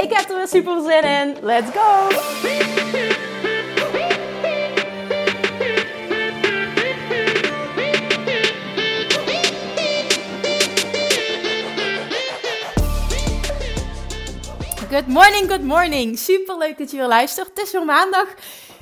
Ik heb er weer super zin in. Let's go! Good morning, good morning. Super leuk dat je weer luistert. Het is weer maandag.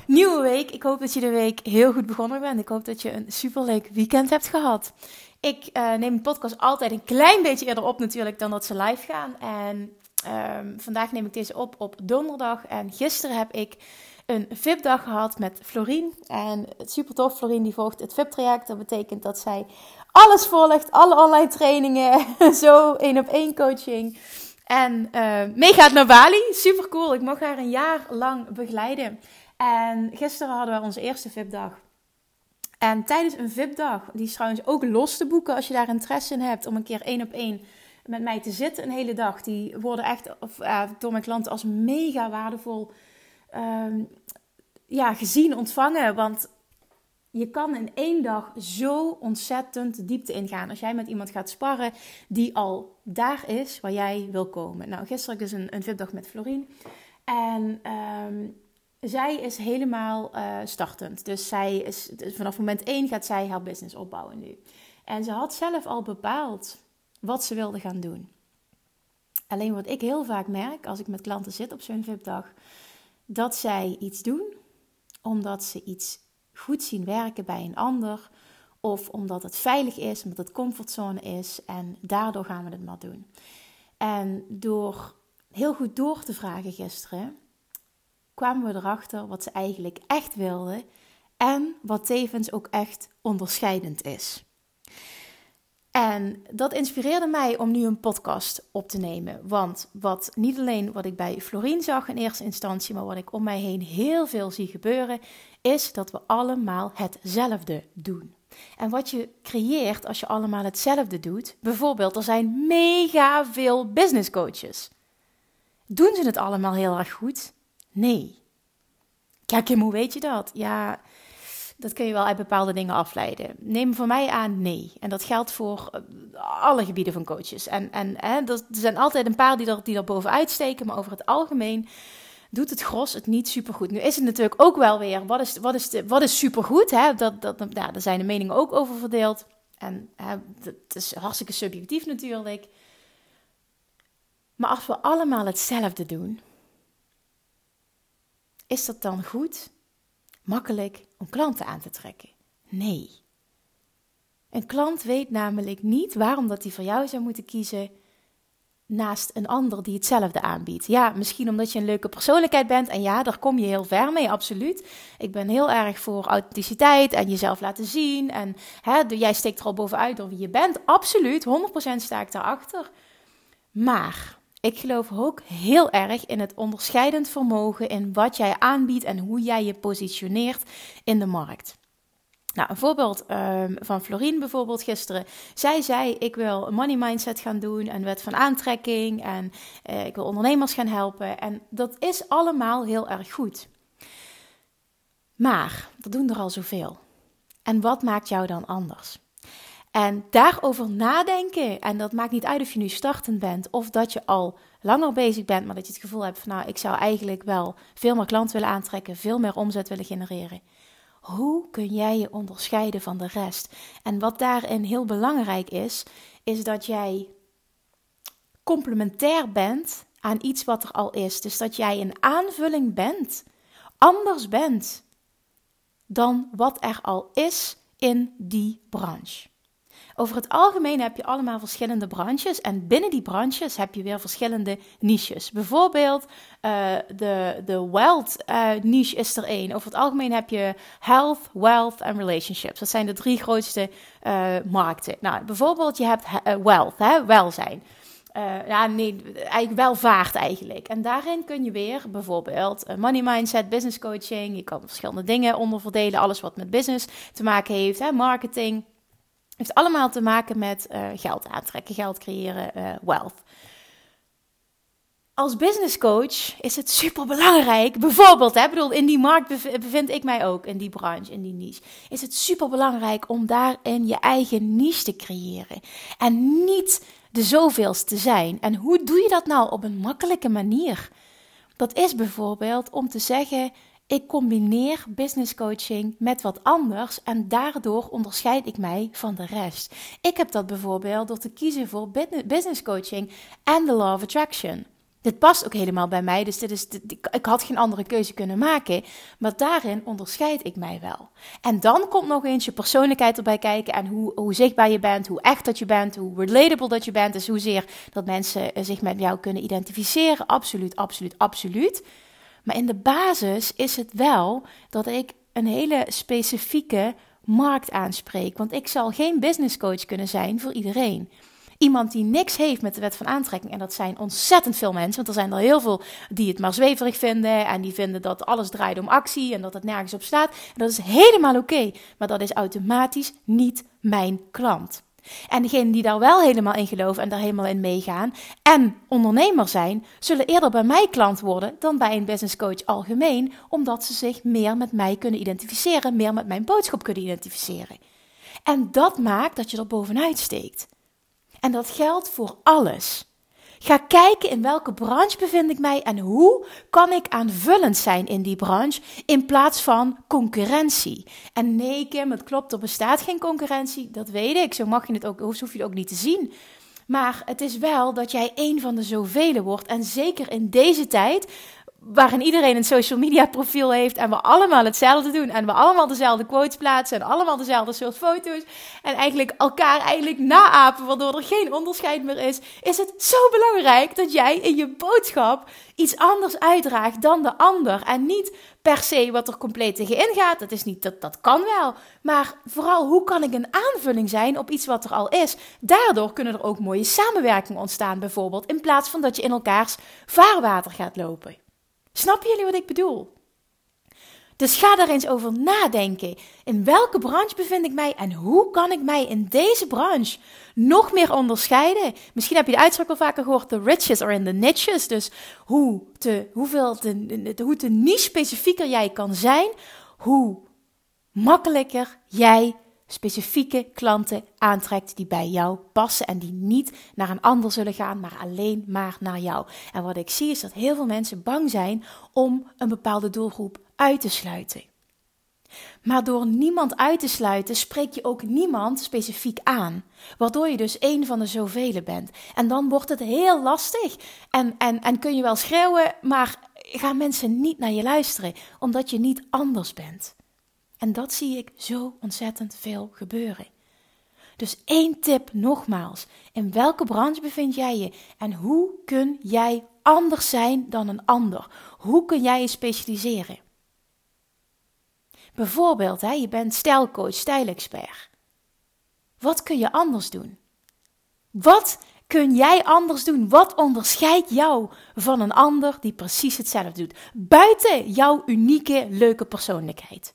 Nieuwe week. Ik hoop dat je de week heel goed begonnen bent. Ik hoop dat je een superleuk weekend hebt gehad. Ik uh, neem de podcast altijd een klein beetje eerder op natuurlijk dan dat ze live gaan. En um, vandaag neem ik deze op op donderdag. En gisteren heb ik een VIP-dag gehad met Florien. En super tof, Florien die volgt het VIP-traject. Dat betekent dat zij alles volgt, alle online trainingen, zo één op één coaching. En uh, meegaat naar Bali. Super cool. Ik mag haar een jaar lang begeleiden. En gisteren hadden we onze eerste VIP-dag. En tijdens een VIP-dag, die is trouwens ook los te boeken als je daar interesse in hebt, om een keer één op één met mij te zitten een hele dag. Die worden echt of, door mijn klanten als mega waardevol um, ja, gezien, ontvangen. Want je kan in één dag zo ontzettend diepte ingaan. Als jij met iemand gaat sparren die al daar is waar jij wil komen. Nou, gisteren dus een, een VIP-dag met Florien. En um, zij is helemaal uh, startend. Dus zij is, vanaf moment één gaat zij haar business opbouwen nu. En ze had zelf al bepaald wat ze wilde gaan doen. Alleen wat ik heel vaak merk als ik met klanten zit op zo'n VIP-dag, dat zij iets doen omdat ze iets goed zien werken bij een ander, of omdat het veilig is, omdat het comfortzone is en daardoor gaan we het maar doen. En door heel goed door te vragen gisteren, kwamen we erachter wat ze eigenlijk echt wilden en wat tevens ook echt onderscheidend is. En dat inspireerde mij om nu een podcast op te nemen. Want wat niet alleen wat ik bij Florien zag in eerste instantie, maar wat ik om mij heen heel veel zie gebeuren, is dat we allemaal hetzelfde doen. En wat je creëert als je allemaal hetzelfde doet, bijvoorbeeld, er zijn mega veel business coaches. Doen ze het allemaal heel erg goed? Nee. Kijk, hoe weet je dat? Ja, dat kun je wel uit bepaalde dingen afleiden. Neem voor mij aan nee. En dat geldt voor eh, alle gebieden van coaches. En, en hè, er zijn altijd een paar die er, die er bovenuit steken, maar over het algemeen doet het gros het niet supergoed. Nu is het natuurlijk ook wel weer, wat is, wat is, de, wat is supergoed? Hè? Dat, dat, ja, daar zijn de meningen ook over verdeeld. En hè, het is hartstikke subjectief natuurlijk. Maar als we allemaal hetzelfde doen, is dat dan goed, makkelijk om klanten aan te trekken? Nee. Een klant weet namelijk niet waarom dat hij voor jou zou moeten kiezen naast een ander die hetzelfde aanbiedt. Ja, misschien omdat je een leuke persoonlijkheid bent en ja, daar kom je heel ver mee, absoluut. Ik ben heel erg voor authenticiteit en jezelf laten zien en hè, jij steekt er al bovenuit door wie je bent, absoluut, 100% sta ik daarachter. Maar ik geloof ook heel erg in het onderscheidend vermogen in wat jij aanbiedt en hoe jij je positioneert in de markt. Nou, een voorbeeld um, van Florien bijvoorbeeld gisteren. Zij zei: Ik wil money mindset gaan doen en wet van aantrekking en uh, ik wil ondernemers gaan helpen. En dat is allemaal heel erg goed. Maar er doen er al zoveel. En wat maakt jou dan anders? En daarover nadenken, en dat maakt niet uit of je nu startend bent of dat je al langer bezig bent, maar dat je het gevoel hebt van nou, ik zou eigenlijk wel veel meer klanten willen aantrekken, veel meer omzet willen genereren. Hoe kun jij je onderscheiden van de rest? En wat daarin heel belangrijk is, is dat jij complementair bent aan iets wat er al is. Dus dat jij een aanvulling bent, anders bent dan wat er al is in die branche. Over het algemeen heb je allemaal verschillende branches en binnen die branches heb je weer verschillende niches. Bijvoorbeeld uh, de, de wealth uh, niche is er één. Over het algemeen heb je health, wealth en relationships. Dat zijn de drie grootste uh, markten. Nou, bijvoorbeeld je hebt wealth, hè, welzijn. ja, nee, eigenlijk wel vaart eigenlijk. En daarin kun je weer bijvoorbeeld money mindset, business coaching. Je kan verschillende dingen onderverdelen. Alles wat met business te maken heeft, hè, marketing. Heeft allemaal te maken met uh, geld aantrekken, geld creëren, uh, wealth. Als business coach is het super belangrijk, bijvoorbeeld, hè, bedoel, in die markt bevind ik mij ook, in die branche, in die niche. Is het super belangrijk om daarin je eigen niche te creëren. En niet de zoveelste te zijn. En hoe doe je dat nou op een makkelijke manier? Dat is bijvoorbeeld om te zeggen: ik combineer business coaching met wat anders en daardoor onderscheid ik mij van de rest. Ik heb dat bijvoorbeeld door te kiezen voor business coaching en de law of attraction. Dit past ook helemaal bij mij, dus dit is, ik had geen andere keuze kunnen maken. Maar daarin onderscheid ik mij wel. En dan komt nog eens je persoonlijkheid erbij kijken en hoe, hoe zichtbaar je bent, hoe echt dat je bent, hoe relatable dat je bent. Dus hoezeer dat mensen eh, zich met jou kunnen identificeren. Absoluut, absoluut, absoluut. Maar in de basis is het wel dat ik een hele specifieke markt aanspreek. Want ik zal geen business coach kunnen zijn voor iedereen. Iemand die niks heeft met de wet van aantrekking, en dat zijn ontzettend veel mensen, want er zijn er heel veel die het maar zweverig vinden en die vinden dat alles draait om actie en dat het nergens op staat. En dat is helemaal oké, maar dat is automatisch niet mijn klant. En degenen die daar wel helemaal in geloven en daar helemaal in meegaan en ondernemer zijn, zullen eerder bij mij klant worden dan bij een business coach algemeen, omdat ze zich meer met mij kunnen identificeren, meer met mijn boodschap kunnen identificeren. En dat maakt dat je er bovenuit steekt. En dat geldt voor alles. Ga kijken in welke branche bevind ik mij en hoe kan ik aanvullend zijn in die branche in plaats van concurrentie. En nee, Kim, het klopt, er bestaat geen concurrentie, dat weet ik. Zo mag je het ook, hoef je het ook niet te zien. Maar het is wel dat jij een van de zoveel wordt. En zeker in deze tijd, waarin iedereen een social media profiel heeft en we allemaal hetzelfde doen en we allemaal dezelfde quotes plaatsen en allemaal dezelfde soort foto's en eigenlijk elkaar eigenlijk naapen waardoor er geen onderscheid meer is, is het zo belangrijk dat jij in je boodschap iets anders uitdraagt dan de ander en niet per se wat er compleet tegenin gaat. Dat is niet dat dat kan wel, maar vooral hoe kan ik een aanvulling zijn op iets wat er al is. Daardoor kunnen er ook mooie samenwerkingen ontstaan bijvoorbeeld in plaats van dat je in elkaars vaarwater gaat lopen. Snappen jullie wat ik bedoel? Dus ga daar eens over nadenken. In welke branche bevind ik mij en hoe kan ik mij in deze branche nog meer onderscheiden? Misschien heb je de uitspraak al vaker gehoord: the riches are in the niches. Dus hoe te, hoeveel te, hoe te niche specifieker jij kan zijn, hoe makkelijker jij specifieke klanten aantrekt die bij jou passen en die niet naar een ander zullen gaan, maar alleen maar naar jou. En wat ik zie is dat heel veel mensen bang zijn om een bepaalde doelgroep uit te sluiten. Maar door niemand uit te sluiten, spreek je ook niemand specifiek aan. Waardoor je dus een van de zoveel bent. En dan wordt het heel lastig. En, en, en kun je wel schreeuwen, maar gaan mensen niet naar je luisteren, omdat je niet anders bent. En dat zie ik zo ontzettend veel gebeuren. Dus één tip nogmaals. In welke branche bevind jij je? En hoe kun jij anders zijn dan een ander? Hoe kun jij je specialiseren? Bijvoorbeeld, hè, je bent stijlcoach, stijlexpert. Wat kun je anders doen? Wat kun jij anders doen? Wat onderscheidt jou van een ander die precies hetzelfde doet? Buiten jouw unieke, leuke persoonlijkheid.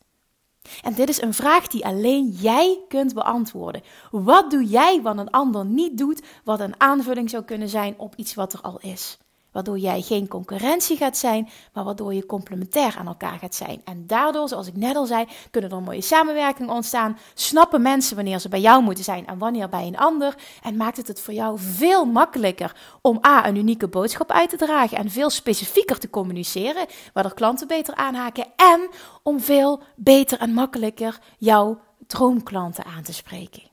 En dit is een vraag die alleen jij kunt beantwoorden. Wat doe jij wat een ander niet doet, wat een aanvulling zou kunnen zijn op iets wat er al is? Waardoor jij geen concurrentie gaat zijn, maar waardoor je complementair aan elkaar gaat zijn. En daardoor, zoals ik net al zei, kunnen er mooie samenwerkingen ontstaan. Snappen mensen wanneer ze bij jou moeten zijn en wanneer bij een ander. En maakt het het voor jou veel makkelijker om A, een unieke boodschap uit te dragen en veel specifieker te communiceren, waardoor klanten beter aanhaken. En om veel beter en makkelijker jouw droomklanten aan te spreken.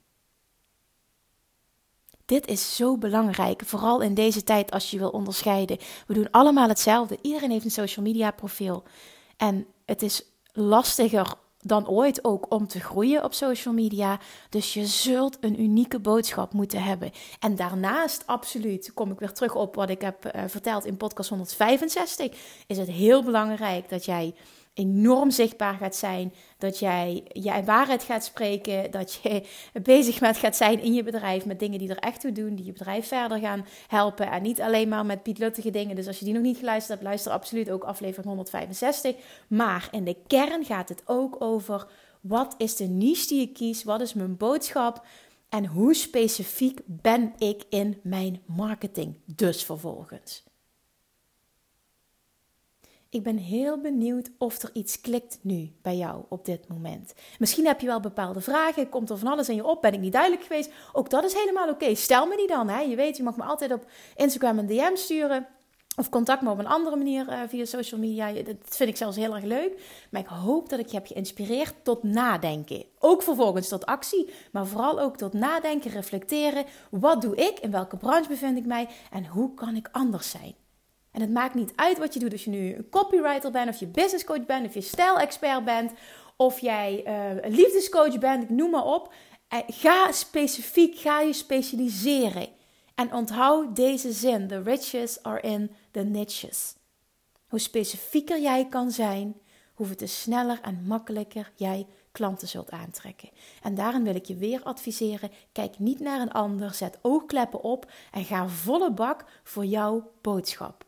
Dit is zo belangrijk, vooral in deze tijd als je wil onderscheiden. We doen allemaal hetzelfde. Iedereen heeft een social media profiel. En het is lastiger dan ooit ook om te groeien op social media. Dus je zult een unieke boodschap moeten hebben. En daarnaast, absoluut, kom ik weer terug op wat ik heb uh, verteld in podcast 165, is het heel belangrijk dat jij enorm zichtbaar gaat zijn. Dat jij je waarheid gaat spreken. Dat je bezig met gaat zijn in je bedrijf met dingen die er echt toe doen. Die je bedrijf verder gaan helpen. En niet alleen maar met pietluttige dingen. Dus als je die nog niet geluisterd hebt, luister absoluut ook aflevering 165. Maar in de kern gaat het ook over wat is de niche die ik kies? Wat is mijn boodschap? En hoe specifiek ben ik in mijn marketing dus vervolgens? Ik ben heel benieuwd of er iets klikt nu bij jou op dit moment. Misschien heb je wel bepaalde vragen, komt er van alles in je op, ben ik niet duidelijk geweest. Ook dat is helemaal oké. Stel me die dan. Hè. Je weet, je mag me altijd op Instagram een DM sturen. Of contact me op een andere manier uh, via social media. Dat vind ik zelfs heel erg leuk. Maar ik hoop dat ik je heb geïnspireerd tot nadenken. Ook vervolgens tot actie, maar vooral ook tot nadenken, reflecteren. Wat doe ik? In welke branche bevind ik mij? En hoe kan ik anders zijn? En het maakt niet uit wat je doet. Als je nu een copywriter bent, of je business coach bent, of je stijlexpert bent, of jij uh, een liefdescoach bent, ik noem maar op. Uh, ga specifiek, ga je specialiseren. En onthoud deze zin: The riches are in the niches. Hoe specifieker jij kan zijn, hoe te sneller en makkelijker jij klanten zult aantrekken. En daarin wil ik je weer adviseren: kijk niet naar een ander, zet oogkleppen op en ga volle bak voor jouw boodschap.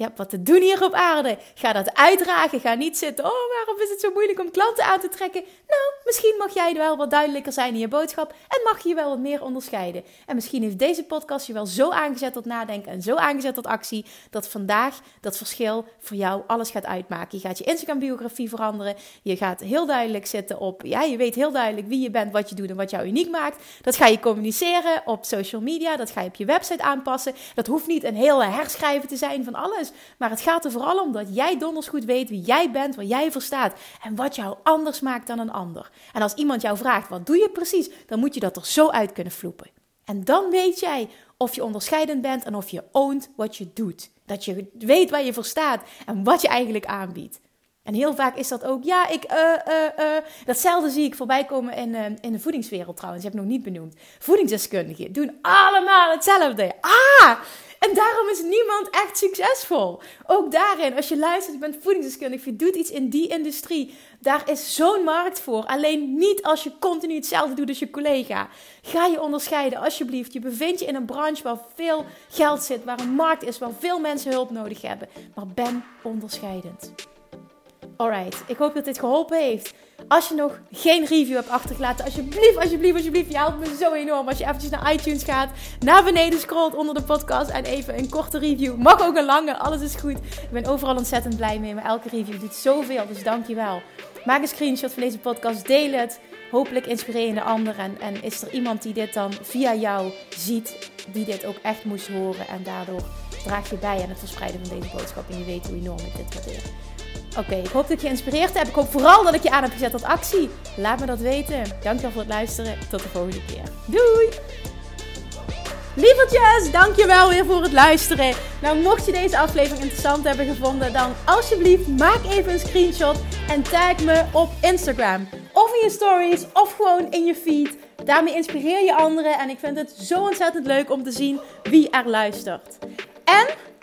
Je hebt wat te doen hier op aarde. Ga dat uitdragen. Ga niet zitten. Oh, waarom is het zo moeilijk om klanten aan te trekken? Nou, misschien mag jij wel wat duidelijker zijn in je boodschap. En mag je je wel wat meer onderscheiden. En misschien heeft deze podcast je wel zo aangezet tot nadenken. En zo aangezet tot actie. Dat vandaag dat verschil voor jou alles gaat uitmaken. Je gaat je Instagram-biografie veranderen. Je gaat heel duidelijk zitten op. Ja, je weet heel duidelijk wie je bent, wat je doet en wat jou uniek maakt. Dat ga je communiceren op social media. Dat ga je op je website aanpassen. Dat hoeft niet een hele herschrijven te zijn van alles. Maar het gaat er vooral om dat jij donders goed weet wie jij bent, waar jij voor staat en wat jou anders maakt dan een ander. En als iemand jou vraagt, wat doe je precies, dan moet je dat er zo uit kunnen vloepen. En dan weet jij of je onderscheidend bent en of je oont wat je doet. Dat je weet waar je voor staat en wat je eigenlijk aanbiedt. En heel vaak is dat ook, ja, ik, uh, uh, uh. Datzelfde zie ik voorbij komen in, in de voedingswereld trouwens. Je hebt nog niet benoemd. Voedingsdeskundigen doen allemaal hetzelfde. Ah! En daarom is niemand echt succesvol. Ook daarin, als je luistert, je bent voedingsdeskundige, je doet iets in die industrie, daar is zo'n markt voor. Alleen niet als je continu hetzelfde doet als je collega. Ga je onderscheiden, alsjeblieft. Je bevindt je in een branche waar veel geld zit, waar een markt is, waar veel mensen hulp nodig hebben. Maar ben onderscheidend. Alright, ik hoop dat dit geholpen heeft. Als je nog geen review hebt achtergelaten, alsjeblieft, alsjeblieft, alsjeblieft. Je helpt me zo enorm als je eventjes naar iTunes gaat, naar beneden scrolt onder de podcast en even een korte review. Mag ook een lange, alles is goed. Ik ben overal ontzettend blij mee, maar elke review doet zoveel, dus dank je wel. Maak een screenshot van deze podcast, deel het. Hopelijk inspireer je de ander en, en is er iemand die dit dan via jou ziet, die dit ook echt moest horen en daardoor draag je bij aan het verspreiden van deze boodschap en je weet hoe enorm ik dit waardeer. Oké, ik hoop dat je geïnspireerd heb. Ik hoop vooral dat ik je aan heb gezet tot actie. Laat me dat weten. Dankjewel voor het luisteren. Tot de volgende keer. Doei! Lievertjes, dankjewel weer voor het luisteren. Nou, mocht je deze aflevering interessant hebben gevonden, dan alsjeblieft maak even een screenshot en tag me op Instagram. Of in je stories, of gewoon in je feed. Daarmee inspireer je anderen en ik vind het zo ontzettend leuk om te zien wie er luistert. En